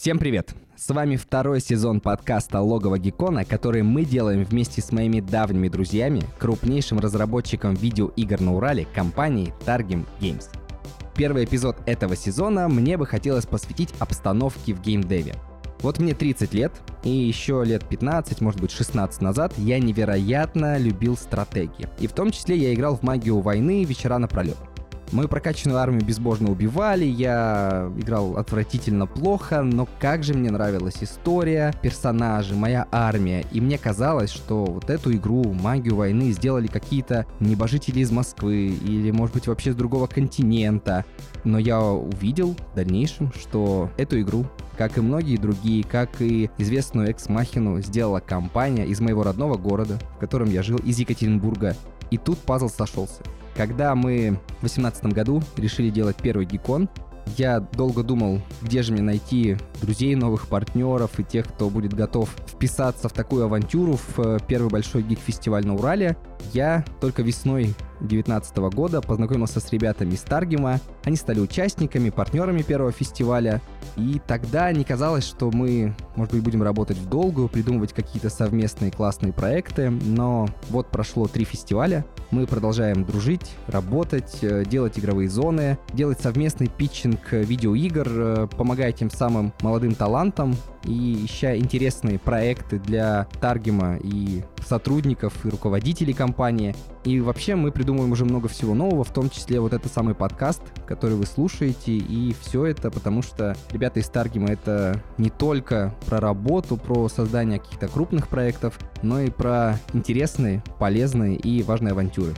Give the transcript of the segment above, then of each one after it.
Всем привет! С вами второй сезон подкаста «Логово Геккона», который мы делаем вместе с моими давними друзьями, крупнейшим разработчиком видеоигр на Урале, компанией Targim Games. Первый эпизод этого сезона мне бы хотелось посвятить обстановке в геймдеве. Вот мне 30 лет, и еще лет 15, может быть 16 назад я невероятно любил стратегии. И в том числе я играл в магию войны вечера напролет. Мою прокачанную армию безбожно убивали, я играл отвратительно плохо, но как же мне нравилась история, персонажи, моя армия. И мне казалось, что вот эту игру, магию войны, сделали какие-то небожители из Москвы или, может быть, вообще с другого континента. Но я увидел в дальнейшем, что эту игру как и многие другие, как и известную экс-махину, сделала компания из моего родного города, в котором я жил, из Екатеринбурга. И тут пазл сошелся. Когда мы в 2018 году решили делать первый гикон, я долго думал, где же мне найти друзей, новых партнеров и тех, кто будет готов вписаться в такую авантюру в э, первый большой гик-фестиваль на Урале. Я только весной 2019 года познакомился с ребятами из Таргима. Они стали участниками, партнерами первого фестиваля. И тогда не казалось, что мы, может быть, будем работать в долгую, придумывать какие-то совместные классные проекты. Но вот прошло три фестиваля. Мы продолжаем дружить, работать, э, делать игровые зоны, делать совместный питчинг видеоигр, э, помогая тем самым молодым талантам и ища интересные проекты для Таргима и сотрудников, и руководителей компании. И вообще мы придумываем уже много всего нового, в том числе вот этот самый подкаст, который вы слушаете, и все это потому что ребята из Таргима это не только про работу, про создание каких-то крупных проектов, но и про интересные, полезные и важные авантюры.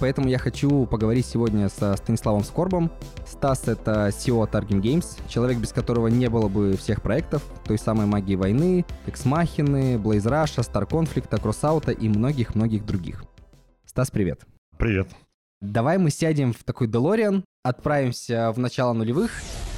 Поэтому я хочу поговорить сегодня со Станиславом Скорбом. Стас — это CEO Targim Games, человек, без которого не было бы всех проектов, той самой магии войны, Эксмахины, Blaze Rush, Star Conflict, Crossout и многих-многих других. Стас, привет. Привет. Давай мы сядем в такой DeLorean, отправимся в начало нулевых.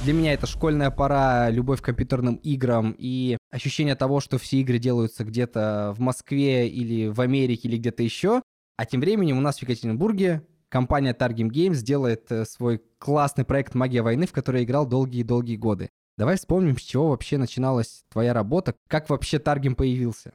Для меня это школьная пора, любовь к компьютерным играм и ощущение того, что все игры делаются где-то в Москве или в Америке или где-то еще. А тем временем у нас в Екатеринбурге компания Targim Games делает э, свой классный проект «Магия войны», в который играл долгие-долгие годы. Давай вспомним, с чего вообще начиналась твоя работа, как вообще Targim появился.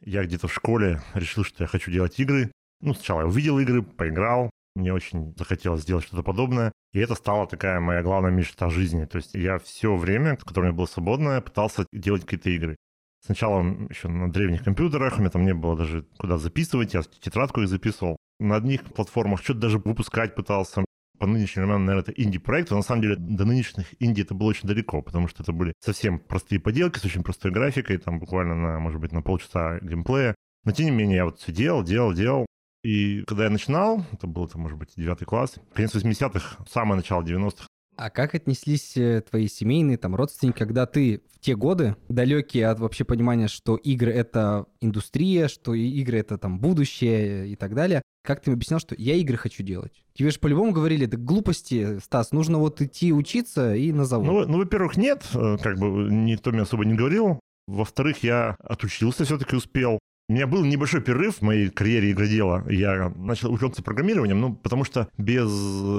Я где-то в школе решил, что я хочу делать игры. Ну, сначала я увидел игры, поиграл, мне очень захотелось сделать что-то подобное. И это стала такая моя главная мечта жизни. То есть я все время, которое у меня было свободное, пытался делать какие-то игры. Сначала еще на древних компьютерах, у меня там не было даже куда записывать, я тетрадку их записывал. На одних платформах что-то даже выпускать пытался. По нынешним временам, наверное, это инди-проект. Но на самом деле до нынешних инди это было очень далеко, потому что это были совсем простые поделки с очень простой графикой, там буквально на, может быть, на полчаса геймплея. Но тем не менее, я вот все делал, делал, делал. И когда я начинал, это был, это, может быть, девятый класс, конец 80-х, самое начало 90-х, а как отнеслись э, твои семейные, там, родственники, когда ты в те годы, далекие от вообще понимания, что игры — это индустрия, что игры — это там будущее и так далее, как ты им объяснял, что я игры хочу делать? Тебе же по-любому говорили, да глупости, Стас, нужно вот идти учиться и на завод. Ну, ну во-первых, нет, э, как бы никто мне особо не говорил. Во-вторых, я отучился все-таки успел. У меня был небольшой перерыв в моей карьере игродела. Я начал учиться программированием, ну, потому что без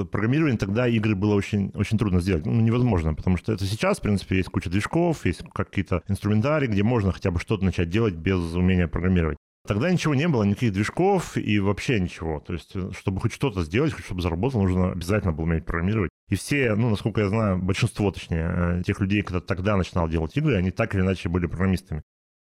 программирования тогда игры было очень, очень трудно сделать. Ну, невозможно, потому что это сейчас, в принципе, есть куча движков, есть какие-то инструментарии, где можно хотя бы что-то начать делать без умения программировать. Тогда ничего не было, никаких движков и вообще ничего. То есть, чтобы хоть что-то сделать, хоть чтобы заработал, нужно обязательно было уметь программировать. И все, ну, насколько я знаю, большинство, точнее, э, тех людей, кто тогда начинал делать игры, они так или иначе были программистами.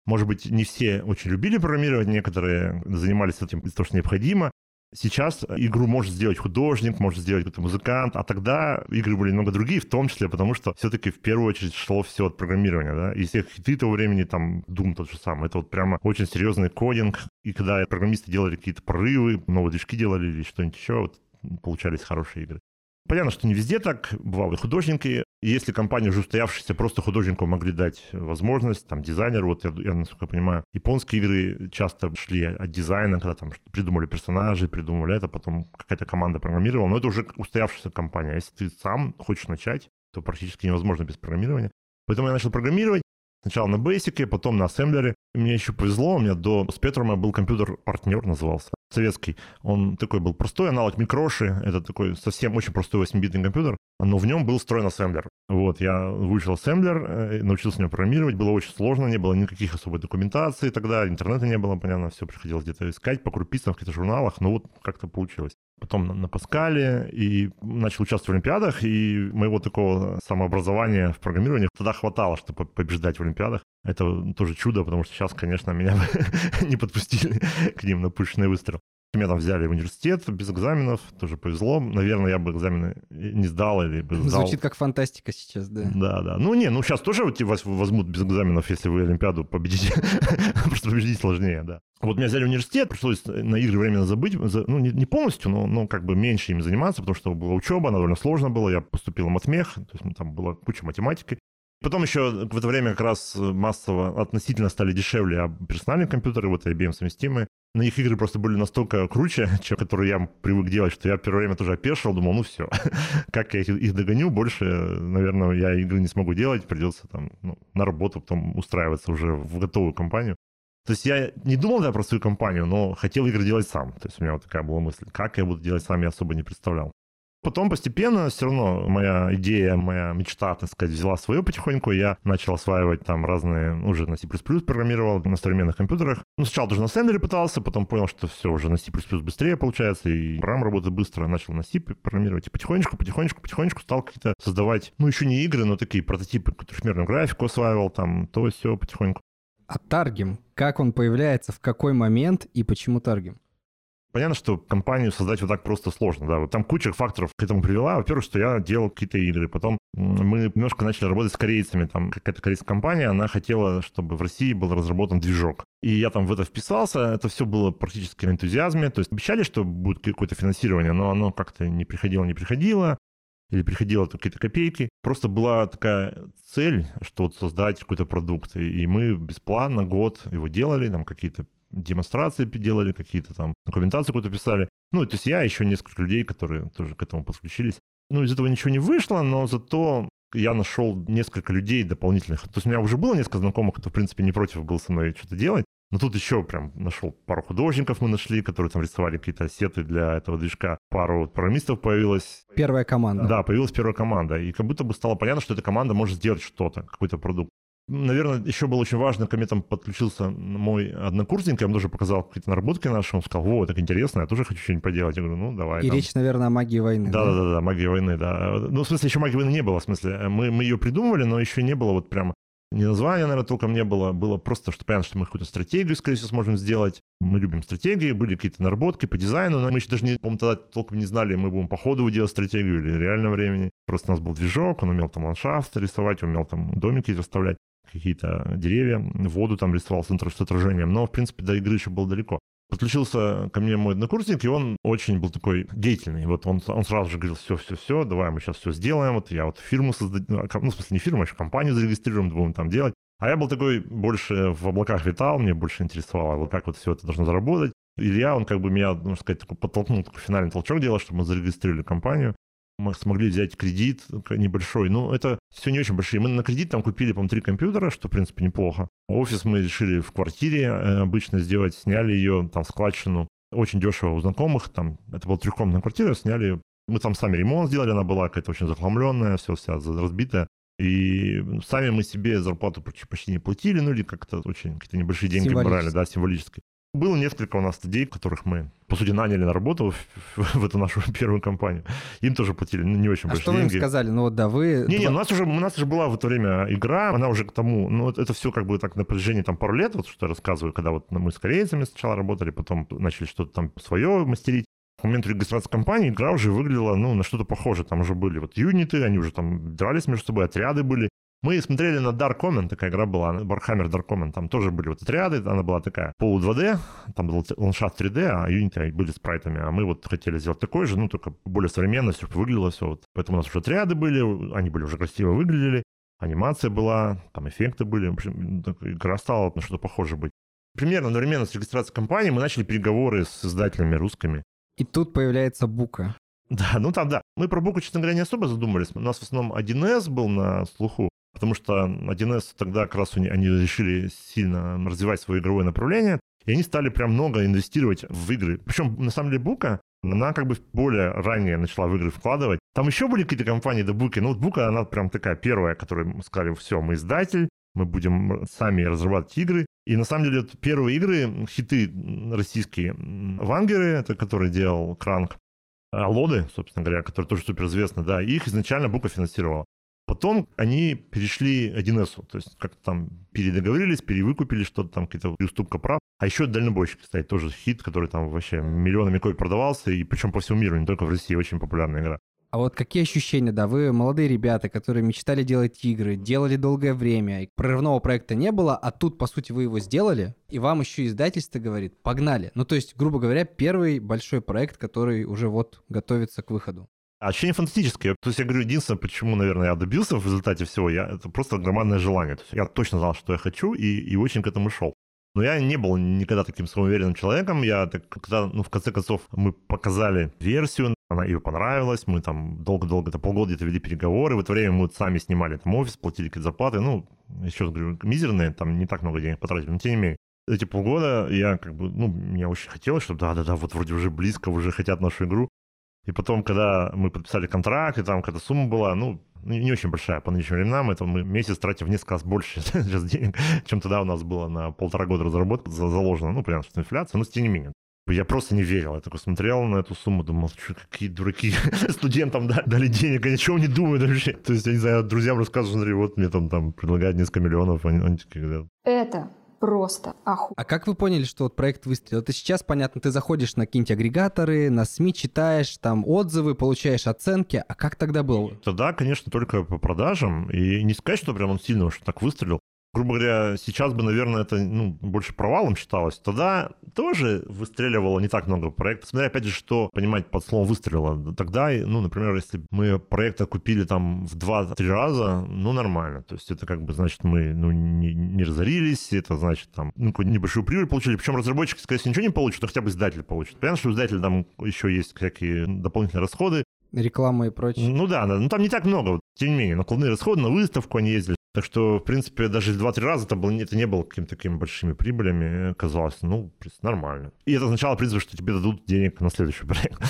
Может быть, не все очень любили программировать, некоторые занимались этим то, что необходимо. Сейчас игру может сделать художник, может сделать какой-то музыкант, а тогда игры были немного другие, в том числе потому, что все-таки в первую очередь шло все от программирования, да, и всех хиты того времени, там, Doom тот же самый, это вот прямо очень серьезный кодинг, и когда программисты делали какие-то прорывы, новые движки делали или что-нибудь еще, вот, получались хорошие игры. Понятно, что не везде так. Бывало и художники. И если компания уже устоявшаяся, просто художнику могли дать возможность, там, дизайнеру, вот я, я насколько понимаю, японские игры часто шли от дизайна, когда там придумали персонажей, придумали это, потом какая-то команда программировала, но это уже устоявшаяся компания. А если ты сам хочешь начать, то практически невозможно без программирования. Поэтому я начал программировать, Сначала на Basic, потом на ассемблере. Мне еще повезло, у меня до Spectrum был компьютер-партнер назывался. Советский, он такой был простой аналог микроши, это такой совсем очень простой 8-битный компьютер, но в нем был встроен ассемблер. Вот, я выучил ассемблер, э, научился в нем программировать, было очень сложно, не было никаких особой документации тогда, интернета не было, понятно, все приходилось где-то искать по крупицам в каких-то журналах, но вот как-то получилось. Потом на, на Паскале и начал участвовать в Олимпиадах, и моего такого самообразования в программировании тогда хватало, чтобы побеждать в Олимпиадах. Это тоже чудо, потому что сейчас, конечно, меня не подпустили к ним на пушечный выстрел. Меня там взяли в университет без экзаменов, тоже повезло. Наверное, я бы экзамены не сдал или бы сдал. Звучит как фантастика сейчас, да. Да, да. Ну не, ну сейчас тоже вас возьмут без экзаменов, если вы Олимпиаду победите. Просто победить сложнее, да. Вот меня взяли в университет, пришлось на игры временно забыть, ну не, не полностью, но, но как бы меньше им заниматься, потому что была учеба, она довольно сложно было, я поступил в матмех, то есть там была куча математики. Потом еще в это время как раз массово относительно стали дешевле а персональные компьютеры, вот IBM совместимые. На их игры просто были настолько круче, чем которые я привык делать, что я первое время тоже опешил, думал, ну все, как я их догоню, больше, наверное, я игры не смогу делать, придется там ну, на работу потом устраиваться уже в готовую компанию. То есть я не думал да, про свою компанию, но хотел игры делать сам. То есть у меня вот такая была мысль. Как я буду делать сам, я особо не представлял. Потом постепенно все равно моя идея, моя мечта, так сказать, взяла свое потихоньку. Я начал осваивать там разные, уже на C++ программировал на современных компьютерах. Ну, сначала даже на Assembly пытался, потом понял, что все, уже на C++ быстрее получается, и RAM работает быстро. Начал на C программировать. И потихонечку, потихонечку, потихонечку стал какие-то создавать, ну, еще не игры, но такие прототипы, трехмерную графику осваивал, там, то все потихоньку. А Таргем, как он появляется, в какой момент и почему Таргем? Понятно, что компанию создать вот так просто сложно, да. Вот там куча факторов к этому привела. Во-первых, что я делал какие-то игры, потом мы немножко начали работать с корейцами. Там какая-то корейская компания, она хотела, чтобы в России был разработан движок. И я там в это вписался, это все было практически на энтузиазме. То есть обещали, что будет какое-то финансирование, но оно как-то не приходило, не приходило или приходило какие-то копейки. Просто была такая цель, что вот создать какой-то продукт. И мы бесплатно год его делали, там какие-то демонстрации делали какие-то там, документацию какую-то писали. Ну, то есть я, еще несколько людей, которые тоже к этому подключились. Ну, из этого ничего не вышло, но зато я нашел несколько людей дополнительных. То есть у меня уже было несколько знакомых, кто, в принципе, не против был со мной что-то делать. Но тут еще прям нашел пару художников мы нашли, которые там рисовали какие-то сеты для этого движка. Пару программистов появилась. Первая команда. Да, появилась первая команда. И как будто бы стало понятно, что эта команда может сделать что-то, какой-то продукт. Наверное, еще было очень важно, ко мне там подключился мой однокурсник, я ему тоже показал какие-то наработки наши, он сказал, о, так интересно, я тоже хочу что-нибудь поделать. Я говорю, ну, давай. И там. речь, наверное, о магии войны. Да, да, да, да, магии войны, да. Ну, в смысле, еще магии войны не было, в смысле, мы, мы ее придумывали, но еще не было вот прям ни названия, наверное, толком не было. Было просто, что понятно, что мы какую-то стратегию, скорее всего, сможем сделать. Мы любим стратегии, были какие-то наработки по дизайну, но мы еще даже, не, по тогда толком не знали, мы будем по ходу делать стратегию или в реальном времени. Просто у нас был движок, он умел там ландшафт рисовать, умел там домики расставлять какие-то деревья, воду там рисовал с отражением, но, в принципе, до игры еще было далеко. Подключился ко мне мой однокурсник, и он очень был такой деятельный. Вот он, он сразу же говорил, все, все, все, давай мы сейчас все сделаем. Вот я вот фирму создадим, ну, ну, в смысле не фирму, а еще компанию зарегистрируем, будем там делать. А я был такой больше в облаках витал, мне больше интересовало, вот как вот все это должно заработать. Илья, он как бы меня, можно сказать, подтолкнул, такой финальный толчок делал, чтобы мы зарегистрировали компанию мы смогли взять кредит небольшой. Ну, это все не очень большие. Мы на кредит там купили, по-моему, три компьютера, что, в принципе, неплохо. Офис мы решили в квартире э, обычно сделать, сняли ее, там, складчину. Очень дешево у знакомых, там, это была трехкомнатная квартира, сняли мы там сами ремонт сделали, она была какая-то очень захламленная, все вся разбитая. И сами мы себе зарплату почти, почти не платили, ну или как-то очень какие-то небольшие деньги брали, да, символически. Было несколько у нас людей, которых мы, по сути, наняли на работу в, в эту нашу первую компанию. Им тоже платили ну, не очень а большие что деньги. вы им сказали? Ну вот да, вы... Не, не, у нас уже, у нас уже была в это время игра, она уже к тому, ну это все как бы так на протяжении там пару лет, вот что я рассказываю, когда вот мы с корейцами сначала работали, потом начали что-то там свое мастерить. К моменту регистрации компании игра уже выглядела, ну, на что-то похожее. Там уже были вот юниты, они уже там дрались между собой, отряды были. Мы смотрели на Dark Omen, такая игра была, Warhammer Dark Omen, там тоже были вот отряды, она была такая полу 2D, там был ландшафт 3D, а Unity были спрайтами, а мы вот хотели сделать такой же, ну, только более современно, все выглядело все, вот. поэтому у нас уже отряды были, они были уже красиво выглядели, анимация была, там эффекты были, в общем, игра стала на что-то похоже быть. Примерно одновременно с регистрацией компании мы начали переговоры с издателями русскими. И тут появляется Бука. Да, ну там, да. Мы про Буку, честно говоря, не особо задумались. У нас в основном 1С был на слуху. Потому что 1С тогда как раз они решили сильно развивать свое игровое направление. И они стали прям много инвестировать в игры. Причем, на самом деле, Бука, она как бы более ранее начала в игры вкладывать. Там еще были какие-то компании до Буки, но вот Бука, она прям такая первая, которая сказали, все, мы издатель, мы будем сами разрабатывать игры. И на самом деле первые игры, хиты российские, Вангеры, это который делал Кранк, а Лоды, собственно говоря, которые тоже суперизвестны, да, их изначально Бука финансировала. Потом они перешли 1С, то есть как-то там передоговорились, перевыкупили что-то там, какие-то уступка прав. А еще дальнобойщик, кстати, тоже хит, который там вообще миллионами копий продавался, и причем по всему миру, не только в России, очень популярная игра. А вот какие ощущения, да, вы молодые ребята, которые мечтали делать игры, делали долгое время, прорывного проекта не было, а тут, по сути, вы его сделали, и вам еще издательство говорит, погнали. Ну, то есть, грубо говоря, первый большой проект, который уже вот готовится к выходу. Ощущение фантастическое. То есть я говорю, единственное, почему, наверное, я добился в результате всего, я, это просто громадное желание. То есть я точно знал, что я хочу, и, и очень к этому шел. Но я не был никогда таким самоуверенным человеком. Я так, когда, ну, в конце концов, мы показали версию, она ее понравилась, мы там долго-долго, это полгода где-то вели переговоры, в это время мы сами снимали там офис, платили какие-то зарплаты, ну, еще раз говорю, мизерные, там не так много денег потратили, но тем не менее. Эти полгода я как бы, ну, мне очень хотелось, чтобы да-да-да, вот вроде уже близко, уже хотят нашу игру. И потом, когда мы подписали контракт, и там какая-то сумма была, ну, не очень большая по нынешним временам, это мы месяц тратим в несколько раз больше сейчас денег, чем тогда у нас было на полтора года разработки заложено, ну, понятно, что инфляция, но тем не менее. Я просто не верил. Я такой смотрел на эту сумму, думал, что какие дураки студентам дали денег, они ничего не думают вообще. То есть, я не знаю, друзьям рассказываю, смотри, вот мне там, там предлагают несколько миллионов, они, они такие говорят. Это просто аху. А как вы поняли, что вот проект выстрелил? Это сейчас, понятно, ты заходишь на какие-нибудь агрегаторы, на СМИ читаешь, там отзывы, получаешь оценки. А как тогда было? Тогда, конечно, только по продажам. И не сказать, что прям он сильно уж так выстрелил грубо говоря, сейчас бы, наверное, это ну, больше провалом считалось. Тогда тоже выстреливало не так много проектов. Смотря, опять же, что понимать под словом выстрелило. Тогда, ну, например, если мы проекта купили там в 2-3 раза, ну, нормально. То есть это как бы, значит, мы ну, не, не разорились, это значит, там, ну, какую-то небольшую прибыль получили. Причем разработчики, скорее всего, ничего не получат, то хотя бы издатель получит. Понятно, что у издателя там еще есть всякие дополнительные расходы, реклама и прочее. Ну да, да, ну там не так много, тем не менее, накладные расходы, на выставку они ездили, так что, в принципе, даже 2-3 раза это, было, это не было какими-то такими большими прибылями, казалось, ну, нормально. И это означало, в принципе, что тебе дадут денег на следующий проект.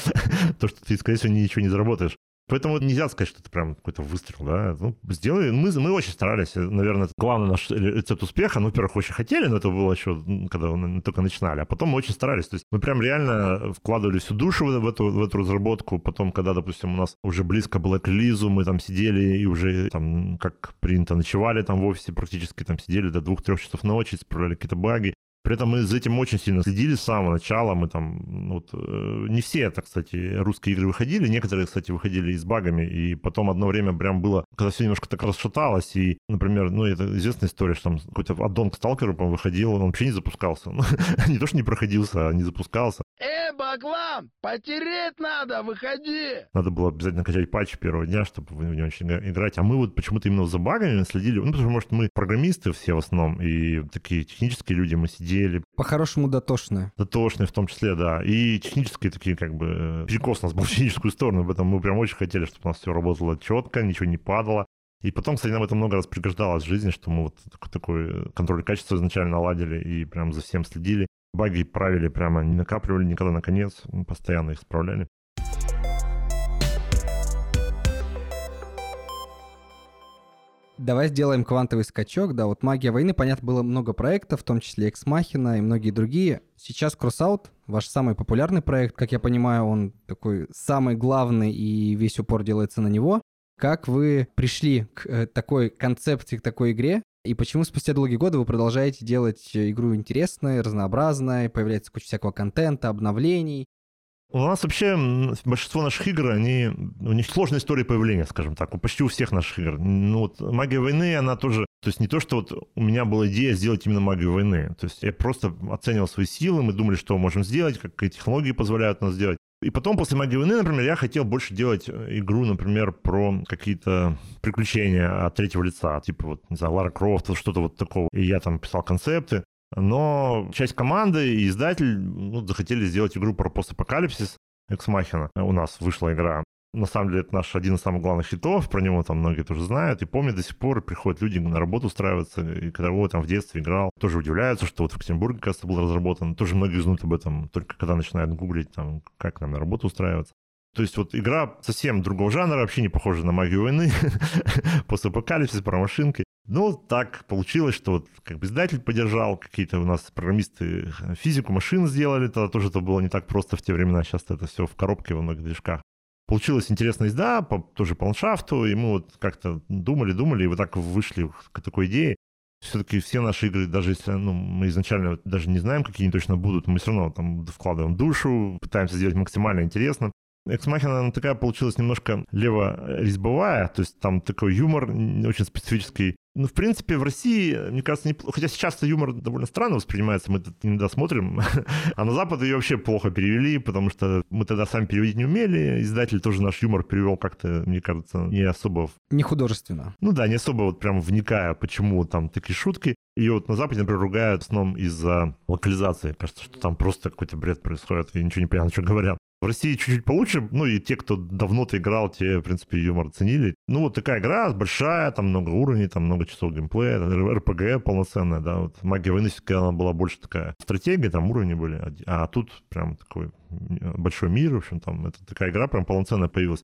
То, что ты, скорее всего, ничего не заработаешь. Поэтому нельзя сказать, что это прям какой-то выстрел, да. Ну, сделали, мы, мы очень старались. Наверное, это главный наш рецепт успеха. Ну, во-первых, очень хотели, но это было еще, когда мы только начинали. А потом мы очень старались. То есть мы прям реально вкладывали всю душу в эту, в эту разработку. Потом, когда, допустим, у нас уже близко было к релизу, мы там сидели и уже там, как принято, ночевали там в офисе практически, там сидели до двух-трех часов ночи, исправляли какие-то баги. При этом мы за этим очень сильно следили с самого начала. Мы там, ну вот, э, не все это, кстати, русские игры выходили. Некоторые, кстати, выходили и с багами. И потом одно время прям было, когда все немножко так расшаталось. И, например, ну, это известная история, что там какой-то аддон к сталкеру, по выходил, он вообще не запускался. не то, что не проходился, а не запускался. Э, Баклан, потереть надо, выходи! Надо было обязательно качать патч первого дня, чтобы в него очень играть. А мы вот почему-то именно за багами следили. Ну, потому что, может, мы программисты все в основном, и такие технические люди, мы сидели. По-хорошему дотошные. Дотошные в том числе, да. И технические такие как бы э, перекос у нас был в техническую сторону, поэтому мы прям очень хотели, чтобы у нас все работало четко, ничего не падало. И потом, кстати, нам это много раз пригождалось в жизни, что мы вот такой контроль качества изначально наладили и прям за всем следили. Баги правили прямо, не накапливали никогда на конец, постоянно их исправляли. Давай сделаем квантовый скачок. Да, вот «Магия войны», понятно, было много проектов, в том числе «Экс Махина» и многие другие. Сейчас «Кросsaут» — ваш самый популярный проект. Как я понимаю, он такой самый главный, и весь упор делается на него. Как вы пришли к э, такой концепции, к такой игре? И почему спустя долгие годы вы продолжаете делать игру интересной, разнообразной, появляется куча всякого контента, обновлений? У нас вообще большинство наших игр, они, у них сложная история появления, скажем так, почти у всех наших игр. Ну вот «Магия войны», она тоже, то есть не то, что вот у меня была идея сделать именно «Магию войны», то есть я просто оценивал свои силы, мы думали, что можем сделать, какие технологии позволяют нас сделать. И потом, после «Магии войны», например, я хотел больше делать игру, например, про какие-то приключения от третьего лица, типа вот, не знаю, Лара Крофт, что-то вот такого. И я там писал концепты. Но часть команды и издатель ну, захотели сделать игру про постапокалипсис. Экс Махина у нас вышла игра. На самом деле, это наш один из самых главных хитов, про него там многие тоже знают и помнят до сих пор. Приходят люди на работу устраиваться, и когда его там в детстве играл, тоже удивляются, что вот в Екатеринбурге, кажется, был разработан. Тоже многие узнают об этом только когда начинают гуглить, там, как нам на работу устраиваться. То есть вот игра совсем другого жанра, вообще не похожа на магию войны, постапокалипсис, про машинки. Ну, так получилось, что вот как бы издатель поддержал, какие-то у нас программисты физику машин сделали, тогда тоже это было не так просто в те времена, сейчас это все в коробке во многих движках. Получилась интересная езда, по, тоже по ландшафту, и мы вот как-то думали, думали, и вот так вышли к такой идее. Все-таки все наши игры, даже если ну, мы изначально даже не знаем, какие они точно будут, мы все равно там вкладываем душу, пытаемся сделать максимально интересно. Эксмахина, она такая получилась немножко лево-резьбовая, то есть там такой юмор очень специфический. Ну, в принципе, в России, мне кажется, неплохо. Хотя сейчас юмор довольно странно воспринимается, мы это иногда смотрим. а на Запад ее вообще плохо перевели, потому что мы тогда сами переводить не умели. Издатель тоже наш юмор перевел как-то, мне кажется, не особо... Не художественно. Ну да, не особо вот прям вникая, почему там такие шутки. Ее вот на Западе, например, ругают в основном из-за локализации. Кажется, что там просто какой-то бред происходит, и ничего не понятно, что говорят. В России чуть-чуть получше, ну и те, кто давно-то играл, те, в принципе, юмор ценили. Ну вот такая игра большая, там много уровней, там много часов геймплея, РПГ полноценная, да, вот магия все она была больше такая стратегия, там уровни были, а тут прям такой большой мир, в общем, там это такая игра прям полноценная появилась.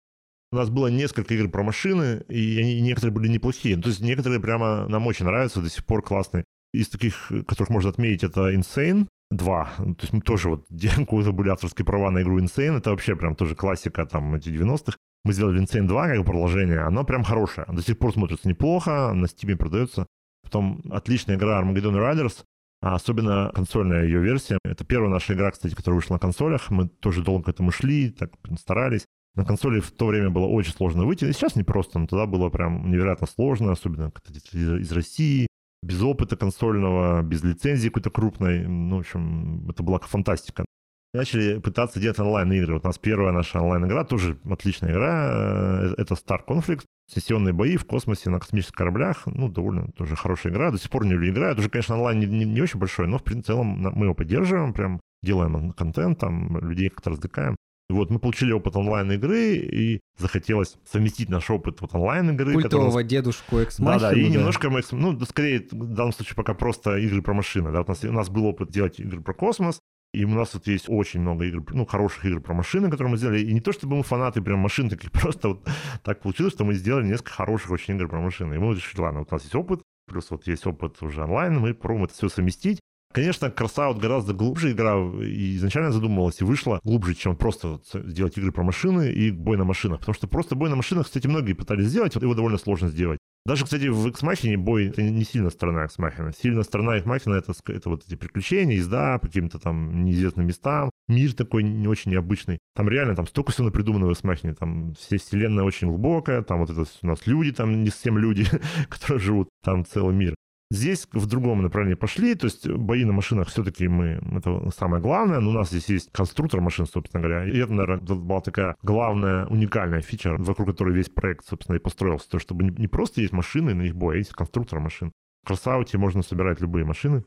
У нас было несколько игр про машины, и они некоторые были неплохие. То есть некоторые прямо нам очень нравятся, до сих пор классные. Из таких, которых можно отметить, это Insane, 2. То есть мы тоже вот, у были авторские права на игру Insane, это вообще прям тоже классика там эти 90-х. Мы сделали Insane 2 как продолжение, оно прям хорошее. До сих пор смотрится неплохо, на Steam продается. Потом отличная игра Armageddon Riders, а особенно консольная ее версия. Это первая наша игра, кстати, которая вышла на консолях. Мы тоже долго к этому шли, так старались. На консоли в то время было очень сложно выйти. И сейчас не просто, но тогда было прям невероятно сложно, особенно из России без опыта консольного, без лицензии какой-то крупной. Ну, в общем, это была фантастика. Начали пытаться делать онлайн-игры. Вот у нас первая наша онлайн-игра, тоже отличная игра, э, это Star Conflict. Сессионные бои в космосе на космических кораблях. Ну, довольно тоже хорошая игра. До сих пор не люблю играю. Это уже, конечно, онлайн не, не, не очень большой, но в целом мы его поддерживаем, прям делаем контент, там людей как-то развлекаем. Вот, мы получили опыт онлайн-игры, и захотелось совместить наш опыт вот онлайн-игры. Культового который... дедушку экс Да-да, и да. немножко мы, ну, скорее, в данном случае пока просто игры про машины. Да? Вот у, нас, у нас был опыт делать игры про космос, и у нас вот есть очень много игр, ну, хороших игр про машины, которые мы сделали. И не то, чтобы мы фанаты прям машин таких, просто вот так получилось, что мы сделали несколько хороших очень игр про машины. И мы решили, ладно, вот у нас есть опыт, плюс вот есть опыт уже онлайн, мы пробуем это все совместить. Конечно, Красаут гораздо глубже игра и изначально задумывалась и вышла глубже, чем просто сделать игры про машины и бой на машинах. Потому что просто бой на машинах, кстати, многие пытались сделать, вот его довольно сложно сделать. Даже, кстати, в X-Machina бой это не сильно сторона X-Machina. Сильно сторона X-Machina это, это вот эти приключения, езда по каким-то там неизвестным местам. Мир такой не очень необычный. Там реально там столько всего придумано в X-Machina. Там все вселенная очень глубокая. Там вот это у нас люди, там не совсем люди, которые живут. Там целый мир. Здесь в другом направлении пошли, то есть бои на машинах все-таки мы, это самое главное, но у нас здесь есть конструктор машин, собственно говоря, и это, наверное, была такая главная, уникальная фича, вокруг которой весь проект, собственно, и построился, то, чтобы не просто есть машины, на них бой, а есть конструктор машин. В Crossout е можно собирать любые машины,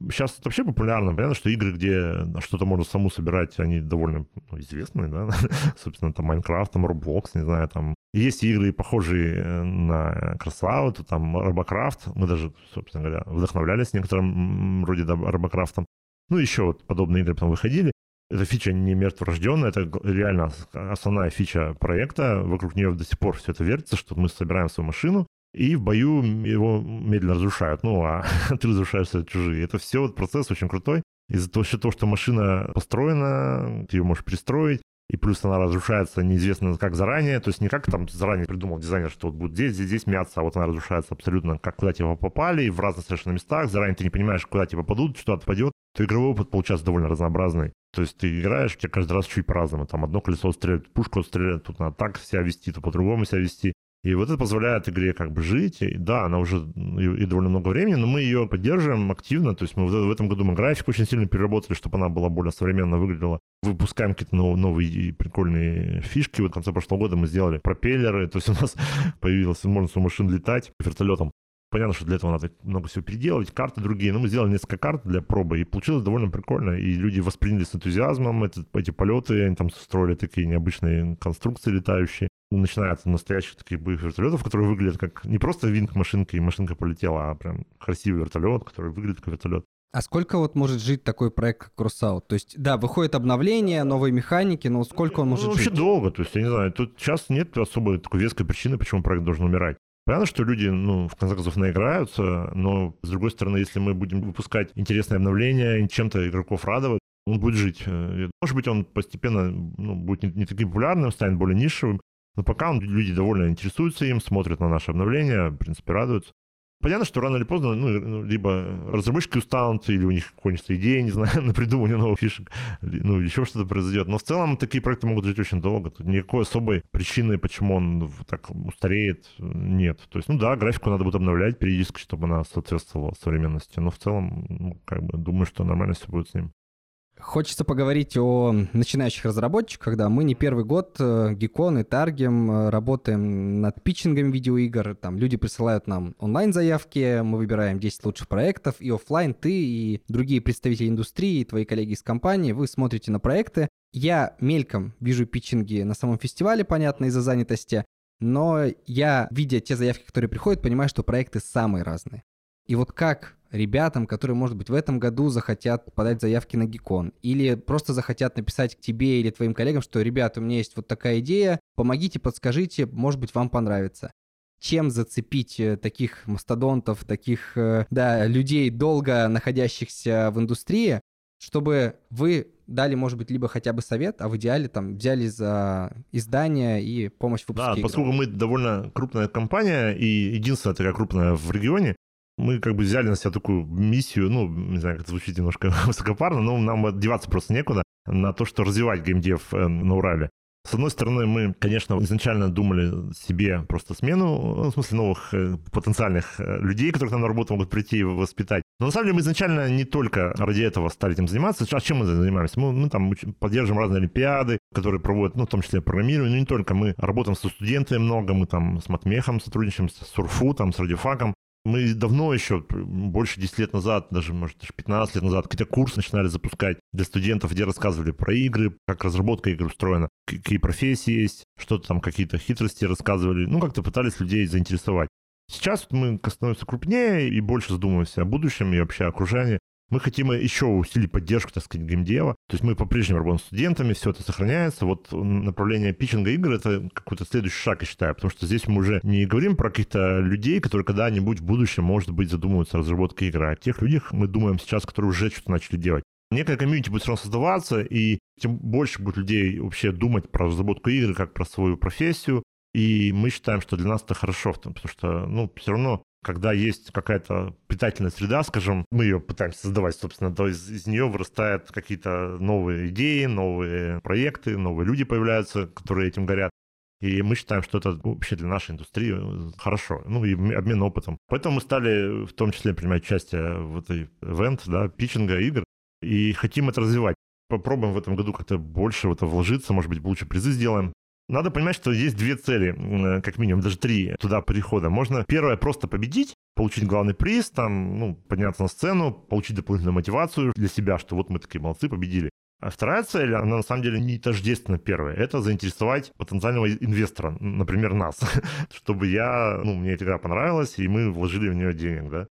Сейчас это вообще популярно. Понятно, что игры, где что-то можно саму собирать, они довольно ну, известные, да. Собственно, там Minecraft, там Roblox, не знаю, там. Есть игры, похожие э, на Crossout, там Robocraft. Мы даже, собственно говоря, вдохновлялись некоторым вроде Robocraft ом. Ну, еще вот подобные игры потом выходили. Эта фича не мертворожденная, это реально основная фича проекта. Вокруг нее до сих пор все это вертится, что мы собираем свою машину, и в бою его медленно разрушают. Ну, а ты разрушаешься чужие. Это все вот процесс очень крутой. Из-за того, что машина построена, ты ее можешь перестроить, и плюс она разрушается неизвестно как заранее, то есть не как там заранее придумал дизайнер, что вот будет здесь, здесь, здесь мяться, а вот она разрушается абсолютно как куда тебе попали, и в разных совершенно местах, заранее ты не понимаешь, куда тебе попадут, что отпадет, то игровой опыт получается довольно разнообразный. То есть ты играешь, у тебя каждый раз чуть по-разному. Там одно колесо стреляет, пушку стреляет, тут надо так себя вести, то по-другому себя вести. И вот это позволяет игре как бы жить. И, да, она уже и, и довольно много времени, но мы ее поддерживаем активно. То есть мы в, в этом году мы график очень сильно переработали, чтобы она была более современно выглядела. Выпускаем какие-то новые, новые прикольные фишки. Вот в конце прошлого года мы сделали пропеллеры. То есть у нас появилась возможность у машин летать вертолетом. Понятно, что для этого надо много всего переделывать, карты другие. Но мы сделали несколько карт для пробы, и получилось довольно прикольно. И люди восприняли с энтузиазмом эти, эти полеты, они там строили такие необычные конструкции летающие. Начиная от настоящих таких боевых вертолетов, которые выглядят как не просто винт машинка, и машинка полетела, а прям красивый вертолет, который выглядит как вертолет. А сколько вот может жить такой проект, как Крусаут? То есть, да, выходит обновление, новые механики, но сколько он может ну, жить? Вообще долго, то есть, я не знаю, тут сейчас нет особой такой веской причины, почему проект должен умирать. Понятно, что люди, ну, в конце концов, наиграются, но, с другой стороны, если мы будем выпускать интересные обновления, чем-то игроков радовать, он будет жить. Э, может быть, он постепенно ну, будет не, не таким популярным, станет более нишевым, но пока люди довольно интересуются им, смотрят на наши обновления, в принципе, радуются. Понятно, что рано или поздно, ну, ну, либо разработчики устанут, или у них кончится идея, не знаю, на придумывание новых фишек, ну, еще что-то произойдет. Но в целом такие проекты могут жить очень долго. Тут никакой особой причины, почему он так устареет, нет. То есть, ну да, графику надо будет обновлять периодически, чтобы она соответствовала современности. Но в целом, ну, как бы, думаю, что нормально все будет с ним. Хочется поговорить о начинающих разработчиках, когда мы не первый год, э, Гекон и Таргем, э, работаем над питчингом видеоигр. Там люди присылают нам онлайн-заявки, мы выбираем 10 лучших проектов, и офлайн ты и другие представители индустрии, твои коллеги из компании, вы смотрите на проекты. Я мельком вижу питчинги на самом фестивале, понятно, из-за занятости, но я, видя те заявки, которые приходят, понимаю, что проекты самые разные. И вот как ребятам, которые, может быть, в этом году захотят подать заявки на Гикон, или просто захотят написать к тебе или твоим коллегам, что, ребята, у меня есть вот такая идея, помогите, подскажите, может быть, вам понравится. Чем зацепить э, таких мастодонтов, таких, э, да, людей, долго находящихся в индустрии, чтобы вы дали, может быть, либо хотя бы совет, а в идеале там взяли за издание и помощь в выпуске Да, игр. поскольку мы довольно крупная компания и единственная такая крупная в регионе, мы как бы взяли на себя такую миссию, ну, не знаю, как это звучит немножко высокопарно, но нам деваться просто некуда, на то, что развивать геймдев э, на Урале. С одной стороны, мы, конечно, изначально думали себе просто смену, ну, в смысле новых э, потенциальных э, людей, которые к нам на работу могут прийти и воспитать. Но на самом деле мы изначально не только ради этого стали этим заниматься. А чем мы занимаемся? Мы, мы там поддерживаем разные олимпиады, которые проводят, ну, в том числе программирование, но не только. Мы работаем со студентами много, мы там с Матмехом сотрудничаем, с Сурфу, там, с Радиофаком. Мы давно еще, больше 10 лет назад, даже, может, даже 15 лет назад, какие-то начинали запускать для студентов, где рассказывали про игры, как разработка игр устроена, какие профессии есть, что-то там, какие-то хитрости рассказывали. Ну, как-то пытались людей заинтересовать. Сейчас мы становимся крупнее и больше задумываемся о будущем и вообще окружении. Мы хотим еще усилить поддержку, так сказать, геймдева. То есть мы по-прежнему работаем с студентами, все это сохраняется. Вот направление питчинга игр — это какой-то следующий шаг, я считаю, потому что здесь мы уже не говорим про каких-то людей, которые когда-нибудь в будущем, может быть, задумываются о разработке игры, а о тех людях мы думаем сейчас, которые уже что-то начали делать. Некая комьюнити будет все равно создаваться, и тем больше будет людей вообще думать про разработку игр, как про свою профессию. И мы считаем, что для нас это хорошо, потому что, ну, все равно когда есть какая-то питательная среда, скажем, мы ее пытаемся создавать, собственно, то из, из нее вырастают какие-то новые идеи, новые проекты, новые люди появляются, которые этим горят. И мы считаем, что это вообще для нашей индустрии э, хорошо. Ну и обмен опытом. Поэтому мы стали в том числе принимать участие в этой ивент, да, питчинга игр. И хотим это развивать. Попробуем в этом году как-то больше в это вложиться, может быть, лучше призы сделаем. Надо понимать, что есть две цели, э, как минимум, даже три туда прихода. Можно первое просто победить, получить главный приз, там, ну, подняться на сцену, получить дополнительную мотивацию для себя, что вот мы такие молодцы, победили. А вторая цель, она на самом деле не тождественна первой. Это заинтересовать потенциального инвестора, например, нас, чтобы я, ну, мне эта игра понравилась, и мы вложили в нее денег, да.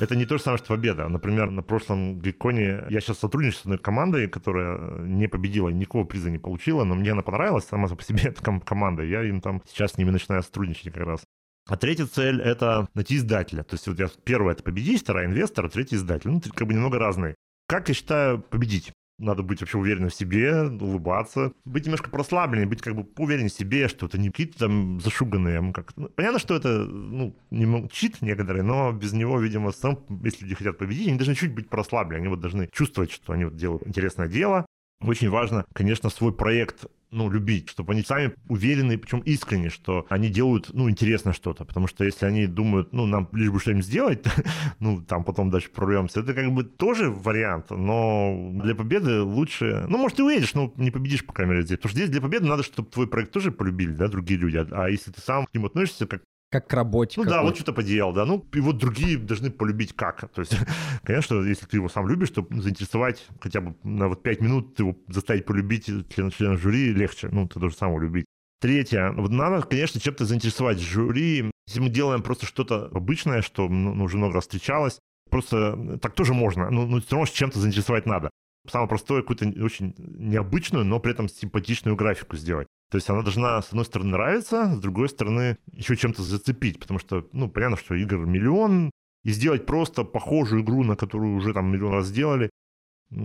Это не то же самое, что победа. Например, на прошлом Гекконе я сейчас сотрудничаю с одной командой, которая не победила, никакого приза не получила, но мне она понравилась сама по себе, эта команда. Я им там сейчас с ними начинаю сотрудничать как раз. А третья цель — это найти издателя. То есть вот я первая — это победить, вторая — инвестор, а третий — издатель. Ну, как бы немного разные. Как я считаю победить? Надо быть вообще уверенным в себе, улыбаться, быть немножко прослабленнее, быть как бы увереннее в себе, что это не какие-то там зашуганные. Как ну, понятно, что это ну, не чит некоторые, но без него, видимо, сам, если люди хотят победить, они должны чуть быть прослаблены, они вот должны чувствовать, что они вот делают интересное дело, очень важно, конечно, свой проект ну, любить, чтобы они сами уверены, причем искренне, что они делают, ну, интересно что-то. Потому что если они думают, ну, нам лишь бы что-нибудь сделать, ну, там потом дальше прорвемся, это как бы тоже вариант, но для победы лучше... Ну, может, ты уедешь, но не победишь, по крайней мере, здесь. Потому что здесь для победы надо, чтобы твой проект тоже полюбили, да, другие люди. А если ты сам к нему относишься как Как к работе. Ну да, вот что-то поделал, да. Ну, и вот другие должны полюбить как. То есть, конечно, если ты его сам любишь, то заинтересовать хотя бы на вот 5 минут его заставить полюбить члена, члена жюри легче. Ну, ты должен сам его любить. Третье. Вот надо, конечно, чем-то заинтересовать жюри. Если мы делаем просто что-то обычное, что ну, уже много раз встречалось, просто так тоже можно. Ну, ну все равно чем-то заинтересовать надо. Самое простое, какую-то очень необычную, но при этом симпатичную графику сделать. То есть она должна, с одной стороны, нравиться, с другой стороны, еще чем-то зацепить, потому что, ну, понятно, что игр миллион, и сделать просто похожую игру, на которую уже там миллион раз сделали,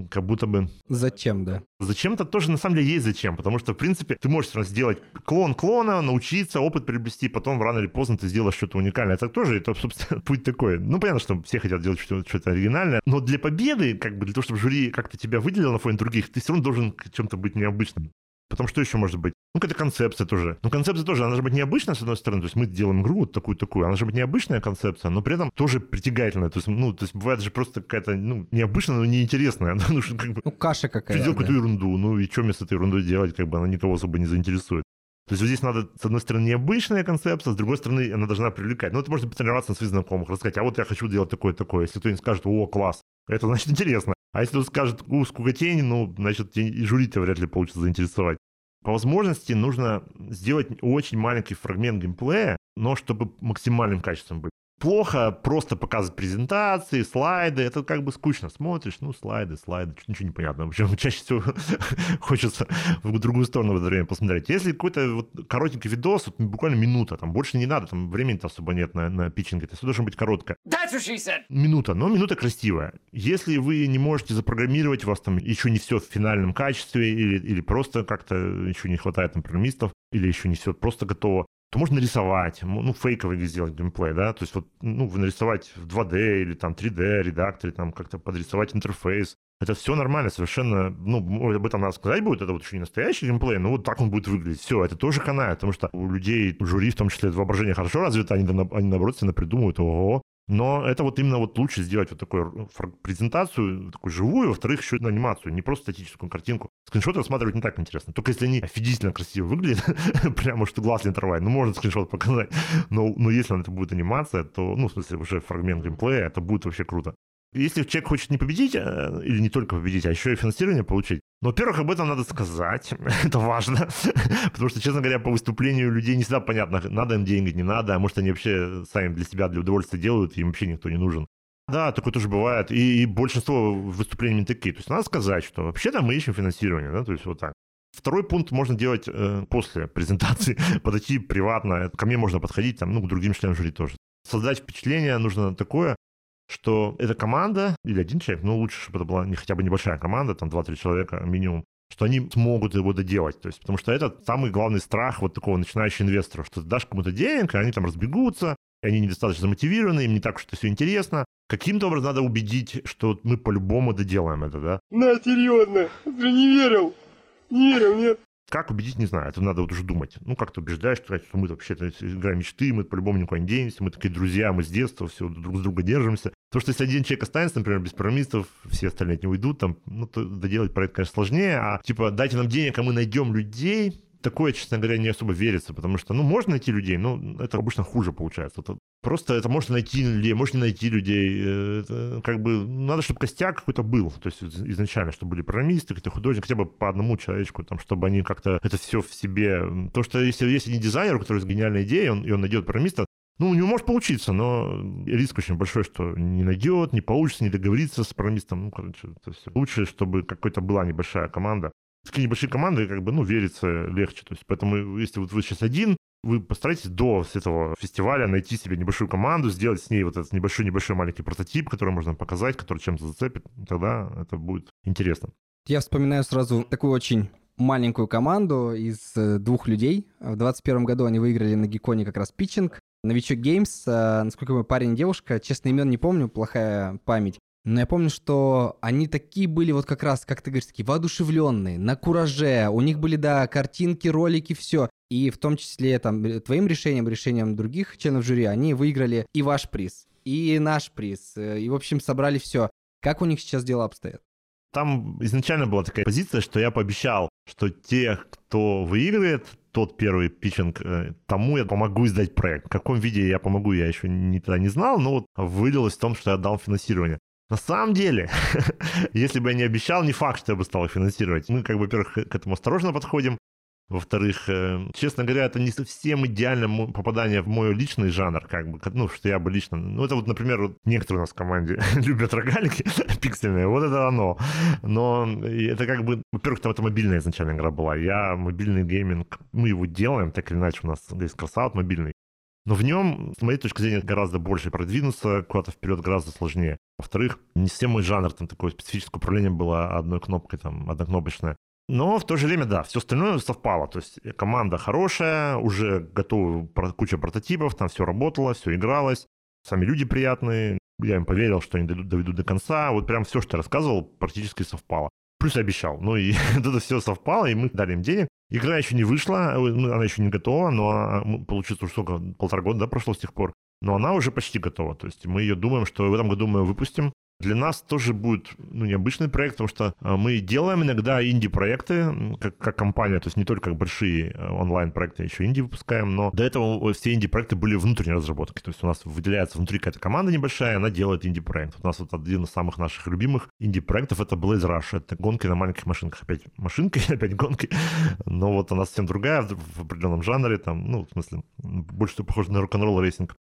как будто бы... Зачем, да? Зачем-то тоже на самом деле есть зачем, потому что, в принципе, ты можешь сделать клон клона, научиться, опыт приобрести, потом рано или поздно ты сделаешь что-то уникальное. Это тоже, это, собственно, путь такой. Ну, понятно, что все хотят делать что-то, что-то оригинальное, но для победы, как бы для того, чтобы жюри как-то тебя выделило на фоне других, ты все равно должен чем-то быть необычным. Потом что еще может быть? Ну, какая-то концепция тоже. Ну, концепция тоже, она должна быть необычная, с одной стороны. То есть мы делаем игру вот такую-такую. Она должна быть необычная концепция, но при этом тоже притягательная. То есть, ну, то есть бывает же просто какая-то, ну, необычная, но неинтересная. ну, как бы... Ну, каша какая-то. Сделал да. какую-то ерунду. Ну, и что мне с этой ерундой делать? Как бы она никого особо не заинтересует. То есть вот здесь надо, с одной стороны, необычная концепция, с другой стороны, она должна привлекать. Ну, это можно потренироваться на своих знакомых, рассказать, а вот я хочу делать такое-такое. Если кто-нибудь скажет, о, класс, это значит интересно. А если кто скажет, у, скукотень, ну, значит, и жюри-то вряд ли получится заинтересовать. По возможности нужно сделать очень маленький фрагмент геймплея, но чтобы максимальным качеством быть. Плохо просто показывать презентации, слайды. Это как бы скучно. Смотришь, ну, слайды, слайды, ничего не понятно. В общем, чаще всего хочется в другую сторону в это время посмотреть. Если какой-то вот коротенький видос, вот буквально минута, там больше не надо, там времени-то особо нет на, на питчинг, это все должно быть короткое. That's what she said. Минута, но минута красивая. Если вы не можете запрограммировать, у вас там еще не все в финальном качестве, или, или просто как-то еще не хватает там программистов, или еще не все просто готово, то можно нарисовать, ну, фейковый сделать геймплей, да, то есть вот, ну, нарисовать в 2D или там 3D редакторе, там как-то подрисовать интерфейс. Это все нормально, совершенно, ну, об этом надо сказать будет, это вот еще не настоящий геймплей, но вот так он будет выглядеть. Все, это тоже канает, потому что у людей, у жюри, в том числе, воображение хорошо развито, они, они наоборот, себе придумывают, ого, но это вот именно вот лучше сделать вот такую презентацию, такую живую, во-вторых, еще на анимацию, не просто статическую картинку. Скриншоты рассматривать не так интересно. Только если они офигительно красиво выглядят, прямо что глаз не оторвать, ну, можно скриншот показать. Но, но если это будет анимация, то, ну, в смысле, уже фрагмент геймплея, это будет вообще круто. Если человек хочет не победить, э, или не только победить, а еще и финансирование получить, ну, во-первых, об этом надо сказать, это важно, потому что, честно говоря, по выступлению людей не всегда понятно, надо им деньги, не надо, а может, они вообще сами для себя, для удовольствия делают, им вообще никто не нужен. Да, такое тоже бывает, и, и большинство выступлений не такие. То есть надо сказать, что вообще-то мы ищем финансирование, да, то есть вот так. Второй пункт можно делать э, после презентации, подойти приватно, ко мне можно подходить, там, ну, к другим членам жюри тоже. Создать впечатление нужно такое, что эта команда, или один человек, ну, лучше, чтобы это была не хотя бы небольшая команда, там 2-3 человека минимум, что они смогут его доделать. То есть, потому что это самый главный страх вот такого начинающего инвестора, что ты дашь кому-то денег, и они там разбегутся, и они недостаточно замотивированы, им не так это все интересно. Каким-то образом надо убедить, что мы по-любому доделаем это, да? На, серьезно, ты не верил. Не верил, нет. Как убедить, не знаю, это надо вот уже думать. Ну, как ты убеждаешь, что мы вообще-то игра мечты, мы по-любому никуда не денемся, мы такие друзья, мы с детства все друг с друга держимся. То, что если один человек останется, например, без программистов, все остальные от него уйдут, там, ну, то доделать проект, конечно, сложнее, а типа дайте нам денег, а мы найдем людей, такое, честно говоря, не особо верится, потому что, ну, можно найти людей, но это обычно хуже получается. Это просто это можно найти людей, можно не найти людей. э, Это как бы надо, чтобы костяк какой-то был, то есть изначально, чтобы были программисты, какие-то художники, хотя бы по одному человечку, там, чтобы они как-то это все в себе... То, что если есть один дизайнер, у которого есть гениальная идея, он, и он найдет программиста, ну, у него может получиться, но риск очень большой, что не найдет, не получится, не договориться с программистом. Ну, короче, это все. Лучше, чтобы какой-то была небольшая команда. Такие небольшие команды, как бы, ну, верится легче. То есть, поэтому, если вот вы сейчас один, вы постарайтесь до этого фестиваля найти себе небольшую команду, сделать с ней вот этот небольшой-небольшой маленький прототип, который можно показать, который чем-то зацепит. Тогда это будет интересно. Я вспоминаю сразу такую очень маленькую команду из э, двух людей. В 2021 году они выиграли на Гиконе как раз питчинг. Новичок Геймс, э, насколько я парень и девушка, честно, имен не помню, плохая память. Но я помню, что они такие были вот как раз, как ты говоришь, такие воодушевленные, на кураже. У них были, да, картинки, ролики, все. И в том числе там твоим решением, решением других членов жюри, они выиграли и ваш приз, и наш приз. э, И, в общем, собрали все. Как у них сейчас дела обстоят? Там изначально была такая позиция, что я пообещал, что те, кто выиграет, тот первый питчинг э, тому я помогу издать проект. В каком виде я помогу, я еще никогда не знал, но вот вылилось в том, что я дал финансирование. На самом деле, если бы я не обещал, не факт, что я бы стал их финансировать. Мы, как бы, во-первых, к этому осторожно подходим. Во-вторых, э, честно говоря, это не совсем идеальное попадание в мой личный жанр, как бы, ну, что я бы лично... Ну, это вот, например, вот некоторые у нас в команде любят рогалики пиксельные, вот это оно. Но это как бы... Во-первых, там это мобильная изначально игра была. Я мобильный гейминг, мы его делаем, так или иначе у нас есть кросаут мобильный. Но в нем, с моей точки зрения, гораздо больше продвинуться куда-то вперед гораздо сложнее. Во-вторых, не всем мой жанр, там такое специфическое управление было одной кнопкой, там, однокнопочное. Но в то же время, да, все остальное совпало. То есть команда хорошая, уже готова куча прототипов, там все работало, все игралось. Сами люди приятные. Я им поверил, что они доведут до конца. Вот прям все, что я рассказывал, практически совпало. Плюс обещал. Ну и это все совпало, и мы дали им денег. Игра еще не вышла, э, ну, она еще не готова, но получится уже сколько, полтора года да, прошло с тех пор. Но она уже почти готова. То есть мы ее думаем, что в этом году мы ее выпустим. Для нас тоже будет ну, необычный проект, потому что а, мы делаем иногда инди-проекты как, как компания, то есть не только как большие э, онлайн-проекты, еще инди выпускаем, но до этого все инди-проекты были внутренней разработки, то есть у нас выделяется внутри какая-то команда небольшая, она делает инди-проект. У нас вот один из самых наших любимых инди-проектов это Blaze Rush, это гонки на маленьких машинках, опять машинки, опять гонки, но вот она совсем другая в определенном жанре, там, ну, в смысле, больше похоже на Rock n' Roll Racing.